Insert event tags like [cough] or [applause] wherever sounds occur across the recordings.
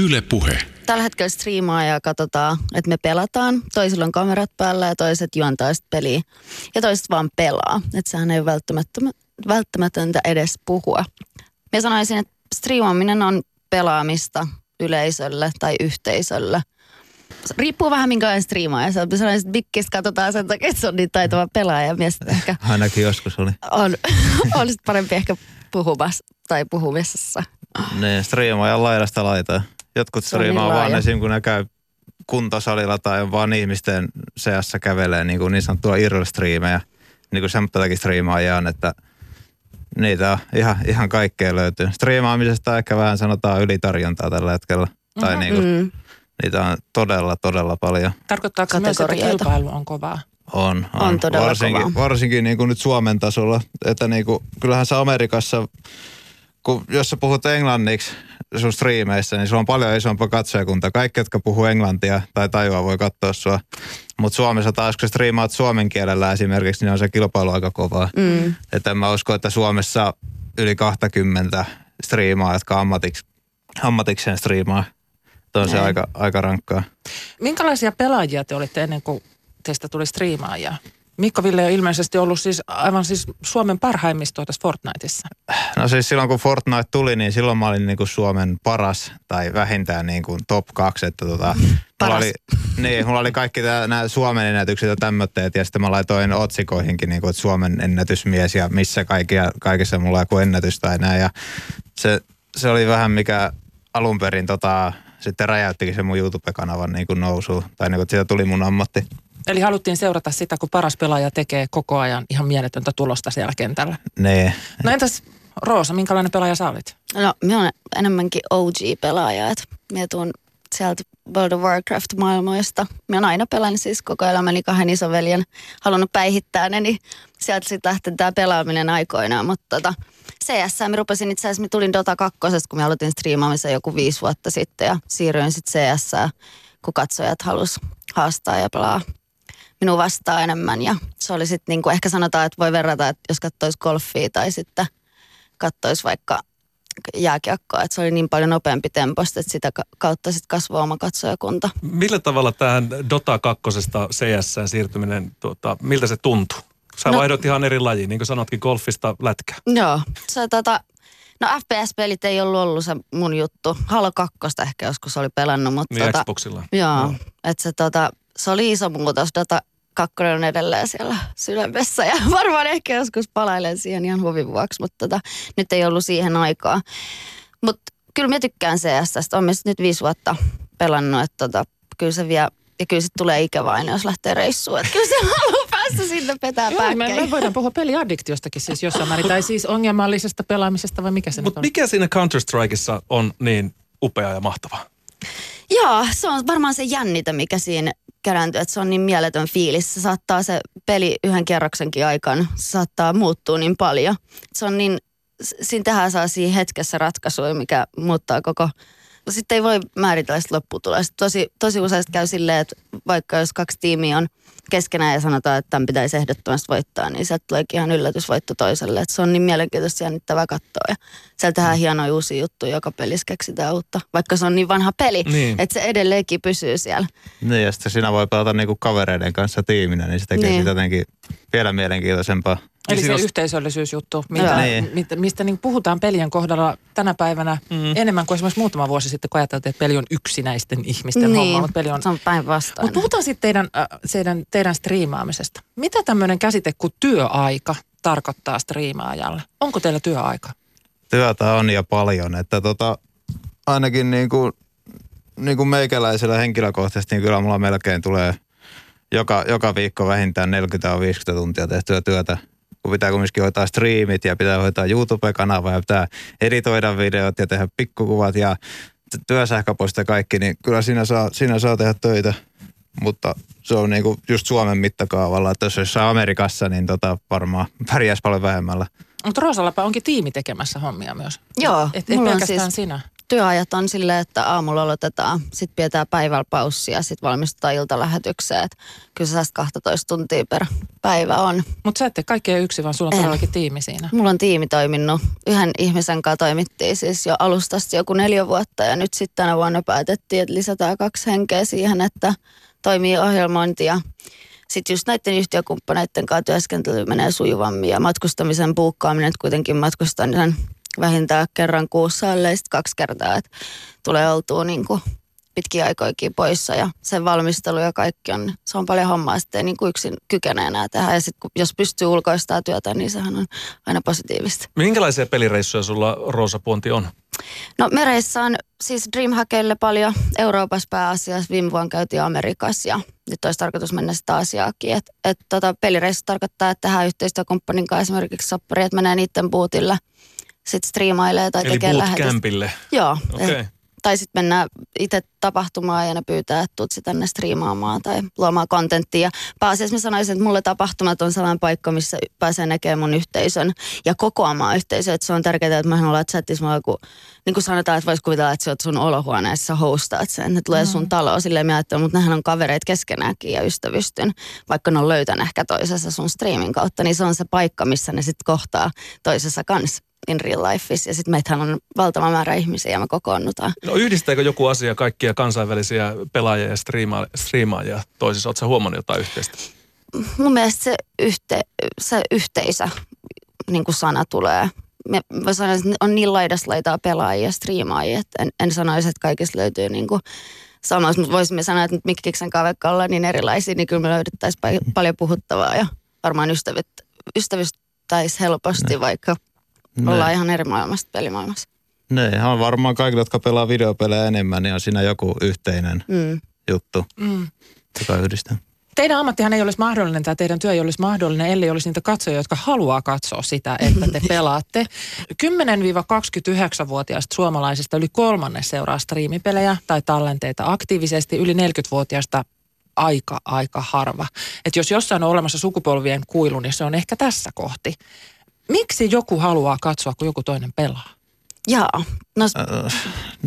Yle Puhe. Tällä hetkellä striimaa ja katsotaan, että me pelataan. Toisilla on kamerat päällä ja toiset juontaa sitä peliä. Ja toiset vaan pelaa. Että sehän ei ole välttämätöntä edes puhua. Mä sanoisin, että striimaaminen on pelaamista yleisölle tai yhteisölle. Riippuu vähän minkälainen striimaaja se on. Sanoisin, että Bikkis katsotaan sen takia, että se on niin taitava pelaaja. Mies ehkä [laughs] Ainakin joskus oli. on, [laughs] on parempi ehkä puhumassa tai puhumisessa. Ne striimaajan laidasta laitaa. Jotkut niin striimaa vaan laaja. esim. kun ne käy kuntosalilla tai vaan ihmisten seassa kävelee niin, kuin niin sanottua irl-striimejä. Niin kuin semmoistakin striimaajia on, että niitä on ihan, ihan kaikkea löytyy. Striimaamisesta ehkä vähän sanotaan ylitarjontaa tällä hetkellä. Tai niin kuin, Mm. niitä on todella, todella paljon. Tarkoittaako se myös, että kilpailu on kovaa? On, on. On todella varsinkin, kovaa. varsinkin niin kuin nyt Suomen tasolla. Että niin kuin, kyllähän se Amerikassa, kun, jos sä puhut englanniksi sun striimeissä, niin sulla on paljon isompi katsojakunta. Kaikki, jotka puhuu englantia tai tajua, voi katsoa sua. Mutta Suomessa taas, kun striimaat suomen kielellä esimerkiksi, niin on se kilpailu aika kovaa. Mm. Että en mä usko, että Suomessa yli 20 striimaa, jotka ammatiks, ammatikseen striimaa. Tuo on se aika, aika rankkaa. Minkälaisia pelaajia te olitte ennen kuin teistä tuli striimaajia? Mikko Ville on ilmeisesti ollut siis aivan siis Suomen parhaimmistoa tässä Fortniteissa. No siis silloin kun Fortnite tuli, niin silloin mä olin niinku Suomen paras tai vähintään niinku top kaksi. Että tota, mulla, Paras. oli, niin, mulla oli kaikki nämä Suomen ennätykset ja tämmöitteet ja sitten mä laitoin otsikoihinkin niinku, että Suomen ennätysmies ja missä kaikkia, kaikissa mulla on joku ennätys tai näin. Ja se, se oli vähän mikä alun perin tota, sitten räjäyttikin se mun YouTube-kanavan niinku nousuun. Tai niinku, että siitä tuli mun ammatti. Eli haluttiin seurata sitä, kun paras pelaaja tekee koko ajan ihan mieletöntä tulosta siellä kentällä. Nee. No entäs Roosa, minkälainen pelaaja sä olit? No, minä olen enemmänkin OG-pelaaja, että minä tuun sieltä World of Warcraft-maailmoista. Minä olen aina pelannut siis koko elämäni kahden isoveljen, halunnut päihittää ne, niin sieltä sitten lähti tämä pelaaminen aikoinaan. Mutta tota, CS, mä rupesin itse asiassa, tulin Dota 2, kun mä aloitin striimaamisen joku viisi vuotta sitten ja siirryin sitten CS, kun katsojat halus haastaa ja pelaa minua vastaan enemmän. Ja se oli sitten niinku, ehkä sanotaan, että voi verrata, että jos katsoisi golfia tai sitten katsoisi vaikka jääkiekkoa, että se oli niin paljon nopeampi temposta, että sitä ka- kautta sitten kasvoi oma katsojakunta. Millä tavalla tähän Dota 2 CS siirtyminen, tuota, miltä se tuntui? Sä No- no. vaihdot ihan eri lajiin, niin kuin sanotkin, golfista lätkä. Joo, se tota, no FPS-pelit ei ollut ollut se mun juttu. Halo 2 ehkä joskus oli pelannut, mutta Niin tota, Xboxilla. joo, Joo. että se, tota, se oli iso muutos. Dota 2 on edelleen siellä sydämessä ja [laughs] varmaan ehkä joskus palailen siihen ihan huvin vuoksi, mutta tota, nyt ei ollut siihen aikaa. Mutta kyllä mä tykkään CS, on nyt viisi vuotta pelannut, että tota, kyllä se vie, ja kyllä sitten tulee ikävä aina, jos lähtee reissuun. Että kyllä se haluaa päästä sinne petää Joo, me, me voidaan puhua peliaddiktiostakin siis jossain määrin, tai siis ongelmallisesta pelaamisesta vai mikä se nyt Mutta on? mikä siinä Counter-Strikeissa on niin upea ja mahtava? Joo, se on varmaan se jännitä, mikä siinä kerääntyy, että se on niin mieletön fiilis. Se saattaa se peli yhden kerroksenkin aikana, se saattaa muuttua niin paljon. Se on niin, siinä tehdään sellaisia hetkessä ratkaisuja, mikä muuttaa koko... Sitten ei voi määritellä sitä lopputulosta. Tosi, tosi usein käy silleen, että vaikka jos kaksi tiimiä on keskenään ja sanotaan, että tämän pitäisi ehdottomasti voittaa, niin sieltä tuleekin ihan yllätysvoitto toiselle. Että se on niin mielenkiintoista jännittävää katsoa. Ja sieltä tehdään hienoja uusia juttuja, joka pelissä keksitään uutta. Vaikka se on niin vanha peli, Niin. että se edelleenkin pysyy siellä. Niin, ja sitten siinä voi pelata niinku kavereiden kanssa tiiminä, niin se tekee Niin. jotenkin vielä mielenkiintoisempaa. Eli Niin se yhteisöllisyysjuttu, mitä, Niin. mistä, mistä niin puhutaan pelien kohdalla tänä päivänä mm. enemmän kuin esimerkiksi muutama vuosi sitten, kun ajateltiin, että peli on yksinäisten ihmisten homma, mutta peli on... se on päinvastoin. Mutta puhutaan sitten teidän, äh, teidän, teidän striimaamisesta. Mitä tämmöinen käsite kuin työaika tarkoittaa striimaajalle? Onko teillä työaika? Työtä on ja paljon, että tota, ainakin niin kuin, niin kuin meikäläisellä henkilökohtaisesti, niin kyllä mulla melkein tulee joka, joka viikko vähintään 40-50 tuntia tehtyä työtä. Kun pitää kumminkin hoitaa striimit ja pitää hoitaa YouTube-kanava ja pitää editoida videot ja tehdä pikkukuvat ja t- työsähköposti ja kaikki, niin kyllä siinä saa, siinä saa tehdä töitä. Mutta se on niinku just Suomen mittakaavalla, että jos jossain Amerikassa, niin tota varmaan pärjäisi paljon vähemmällä. Mutta Roosallapa onkin tiimi tekemässä hommia myös. Joo, Et, et mulla on pelkästään siis- sinä. Työajat on silleen, että aamulla aloitetaan, sitten pidetään päivällä paussia, sitten valmistutaan iltalähetykseen. Et kyllä se 12 tuntia per päivä on. Mutta sä ette kaikkea yksi, vaan sulla on En. todellakin tiimi siinä. Mulla on tiimi toiminut. Yhden ihmisen kanssa toimittiin siis jo alustasti joku neljä vuotta ja nyt sitten tänä vuonna päätettiin, että lisätään kaksi henkeä siihen, että toimii ohjelmointi ja sitten just näiden yhtiökumppaneiden kanssa työskentely menee sujuvammin ja matkustamisen puukkaaminen, että kuitenkin matkustan sen vähintään kerran kuussa, ellei kaksi kertaa, että tulee oltua niin kuin pitkiä aikoikin poissa ja sen valmistelu ja kaikki on, se on paljon hommaa, sitten ei niin kuin yksin kykene enää tehdä. Ja sitten jos pystyy ulkoistamaan työtä, niin sehän on aina positiivista. Minkälaisia pelireissuja sulla Roosa Puonti on? No mereissä on siis Dreamhackille paljon Euroopassa pääasiassa. Viime vuonna käytiin Amerikassa ja nyt olisi tarkoitus mennä sitä Aasiaakin. Et, et tota, pelireissu tarkoittaa, että tehdään yhteistyökumppanin kanssa esimerkiksi soppari, että menee niiden bootille, sitten striimailee tai Eli tekee lähetys. bootcampille. Joo. Okei. Okay. eh, Tai sitten mennään itse tapahtumaan ja ne pyytää, että tuut tänne striimaamaan tai luomaan kontenttia. Pääasiassa mä sanoisin, että mulle tapahtumat on sellainen paikka, missä pääsee näkemään mun yhteisön ja kokoamaan yhteisöä. Että se on tärkeää, että mä olla chatissa, mulla on joku, niin kuin sanotaan, että voisi kuvitella, että sä oot sun olohuoneessa, hostaat sen, ne tulee sun taloon. Silleen mä mutta nehän on kavereita keskenäänkin ja ystävystyn, vaikka ne on löytänyt ehkä toisessa sun streamin kautta, niin se on se paikka, missä ne sitten kohtaa toisessa kanssa in real lifeissa. Ja sitten meitähän on valtava määrä ihmisiä ja me kokoonnutaan. No yhdistääkö joku asia kaikkia kansainvälisiä pelaajia ja striima- striimaajia toisissa? Oletko huomannut jotain yhteistä? mun mielestä se, yhte, se yhteisö niin kuin sana tulee. Mä, mä sanoisin, että on niin laidasta laitaa pelaajia ja striimaajia, että en, en sanoisi, että kaikista löytyy niin kuin sama. Mutta voisimme sanoa, että nyt Mikkiksen kavekka ollaan niin erilaisia, niin kyllä me löydettäisiin pa- paljon puhuttavaa ja varmaan ystävät, helposti, vaikka Ne. ollaan ihan eri maailmasta pelimaailmassa. Ne, on varmaan kaikille, jotka pelaa videopelejä enemmän, niin on siinä joku yhteinen Mm. juttu, Mm. joka yhdistää. Teidän ammattihan ei olisi mahdollinen tai teidän työ ei olisi mahdollinen, ellei olisi niitä katsojia, jotka haluaa katsoa sitä, että te [laughs] pelaatte. 10-29-vuotiaista suomalaisista yli kolmannes seuraa striimipelejä tai tallenteita aktiivisesti, yli 40-vuotiaista aika, aika harva. Että jos jossain on olemassa sukupolvien kuilu, niin se on ehkä tässä kohti. Miksi joku haluaa katsoa, kun joku toinen pelaa? Jaa, no s-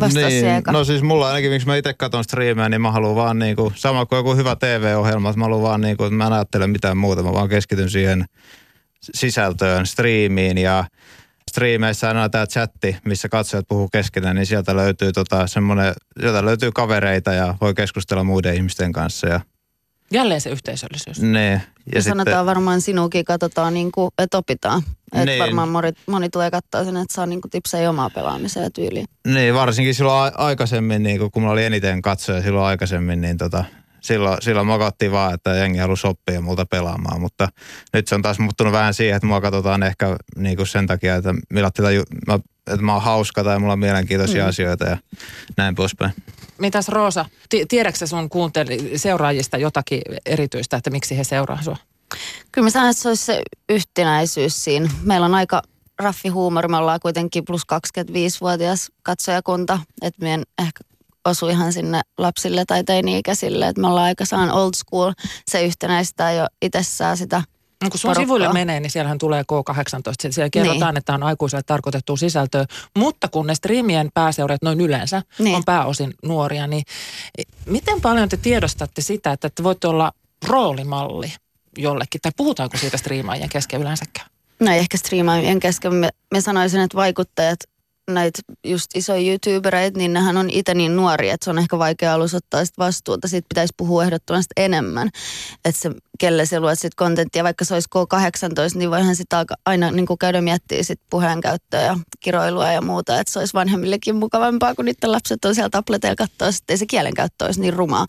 vastaa niin, se eka. no siis mulla ainakin, miksi mä itse katson striimejä, niin mä haluan vaan niinku, sama kuin joku hyvä TV-ohjelma, että mä haluan vaan niinku, että mä en ajattele mitään muuta, mä vaan keskityn siihen sisältöön, striimiin ja striimeissä aina tämä chatti, missä katsojat puhuu keskenään, niin sieltä löytyy tota semmoinen, sieltä löytyy kavereita ja voi keskustella muiden ihmisten kanssa ja Jälleen se yhteisöllisyys. ne. Ja, Ja sanotaan varmaan sinukin, katsotaan, niin kuin, että opitaan. Että Niin. varmaan moni, moni tulee katsoa sen, että saa niin kuin tipsejä omaa pelaamiseen ja tyyliin. Niin, varsinkin silloin a- aikaisemmin, niin kun mulla oli eniten katsoja silloin aikaisemmin, niin tota, silloin, silloin mokattiin vaan, että jengi halusi oppia multa pelaamaan, mutta nyt se on taas muuttunut vähän siihen, että mua katsotaan ehkä niin kuin sen takia, että, millä tätä, ju- mä, että mä oon hauska tai mulla on mielenkiintoisia mm. asioita ja näin poispäin. Mitäs Roosa, ti- tiedätkö sun kuunteli seuraajista jotakin erityistä, että miksi he seuraa sua? Kyllä mä sanon, että se olisi se yhtenäisyys siinä. Meillä on aika raffi huumori, me ollaan kuitenkin plus 25-vuotias katsojakunta, että me en ehkä osu ihan sinne lapsille tai teini-ikäisille, että me ollaan aika saan old school, se yhtenäistää jo itsessään sitä No, kun sun porukkaa. sivuille menee, niin siellähän tulee K18. Siellä kerrotaan, Niin. että on aikuiselle tarkoitettua sisältöä. Mutta kun ne striimien pääseurat noin yleensä Niin. on pääosin nuoria, niin miten paljon te tiedostatte sitä, että te voitte olla roolimalli jollekin? Tai puhutaanko siitä striimaajien kesken yleensäkään? No ei ehkä striimaajien kesken. Me, me sanoisin, että vaikuttajat, näitä just isoja YouTubereita, niin nehän on itse niin nuoria, että se on ehkä vaikea alus ottaa sit vastuuta. Siitä pitäisi puhua ehdottomasti enemmän. Että se, kelle se luet sit kontenttia, vaikka se olisi K18, niin voihan sitä aina niin käydä miettiä sit puheenkäyttöä ja kiroilua ja muuta. Että se olisi vanhemmillekin mukavampaa, kun niiden lapset on siellä tableteilla katsoa, sitten ei se kielenkäyttö olisi niin rumaa.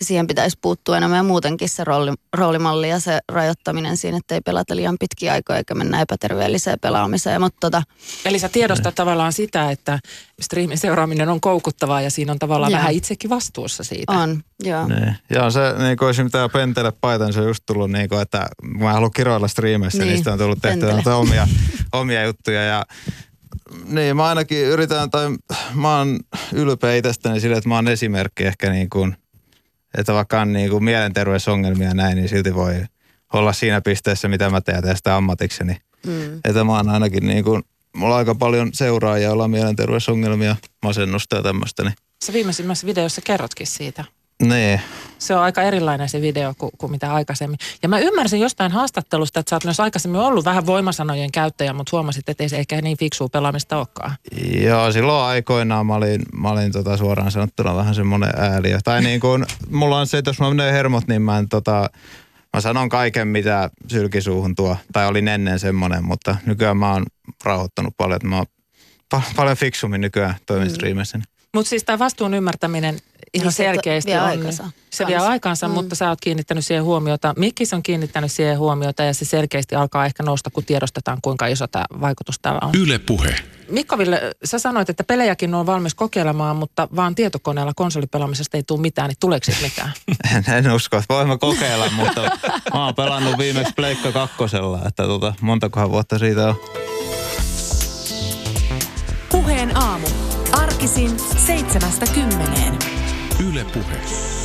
Ja siihen pitäisi puuttua enemmän ja muutenkin se rooli, roolimalli ja se rajoittaminen siinä, että ei pelata liian pitkiä aikoja eikä mennä epäterveelliseen pelaamiseen. Mutta tota, Eli sä tiedostat tavallaan sitä, että striimin seuraaminen on koukuttavaa ja siinä on tavallaan Joo. vähän itsekin vastuussa siitä. on, joo. Niin. Ja se, niin kuin mitä jo pentele paitan, se on just tullut, niin kuin, että mä haluan kiroilla striimeissä, niin, Niin, niin sitä on tullut noita omia, [laughs] omia juttuja. Ja niin, mä ainakin yritän, tai mä oon ylpeä itsestäni sille, että mä oon esimerkki ehkä niin kuin, että vaikka on niin kuin mielenterveysongelmia ja näin, niin silti voi olla siinä pisteessä, mitä mä teen ja sitä ammatikseni. Mm. Että mä oon ainakin niin kuin, mulla on aika paljon seuraajia, joilla on mielenterveysongelmia, masennusta ja tämmöistä. Niin, Sä viimeisimmässä videossa kerrotkin siitä. nee. Se on aika erilainen se video kuin, kuin mitä aikaisemmin. Ja mä ymmärsin jostain haastattelusta, että sä oot myös aikaisemmin ollut vähän voimasanojen käyttäjä, mutta huomasit, että ei se ehkä niin fiksua pelaamista olekaan. Joo, silloin aikoinaan mä olin, mä olin tota suoraan sanottuna vähän semmoinen ääliö. Tai niin kuin, mulla on se, että jos mä menen hermot, niin mä en tota, mä sanon kaiken, mitä sylkisuuhun tuo. Tai olin ennen semmoinen, mutta nykyään mä oon rauhoittanut paljon, että mä oon pa- paljon fiksummin nykyään toimin striimeissä. Mutta siis tämä vastuun ymmärtäminen ihan Niin se selkeästi vie on, aikansa se vie aikansa, Mm. mutta sä oot kiinnittänyt siihen huomiota. Mikkis on kiinnittänyt siihen huomiota ja se selkeästi alkaa ehkä nousta, kun tiedostetaan, kuinka iso tämä vaikutus tällä on. Yle Puhe. Mikko Ville, sä sanoit, että pelejäkin on valmis kokeilemaan, mutta vaan tietokoneella konsolipelaamisesta ei tule mitään, niin tuleeko siitä mitään? En, [laughs] en usko, että voimme kokeilla, mutta [laughs] mä oon pelannut viimeksi Pleikka kakkosella, että tota, montakohan vuotta siitä on. Puheen aamu. Arkisin seitsemästä kymmeneen. Yle Puhe.